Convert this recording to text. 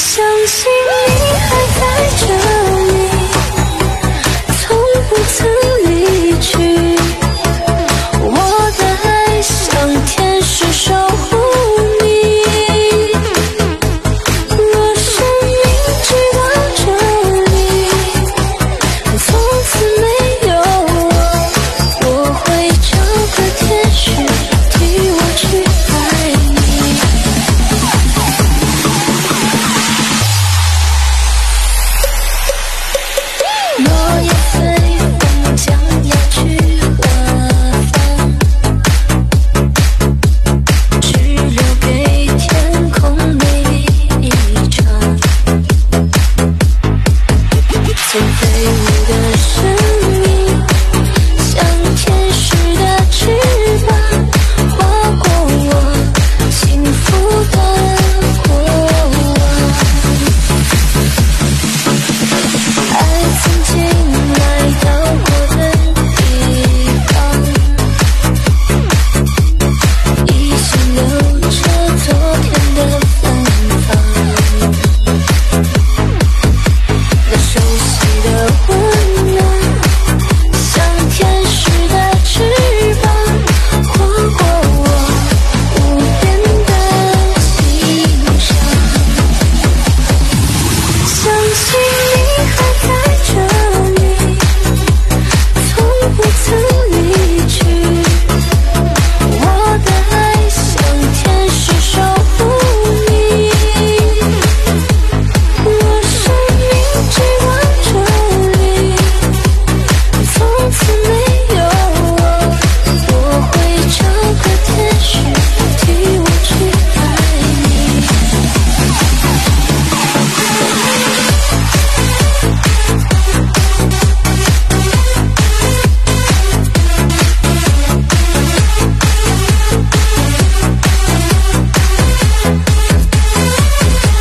相信你还在这里。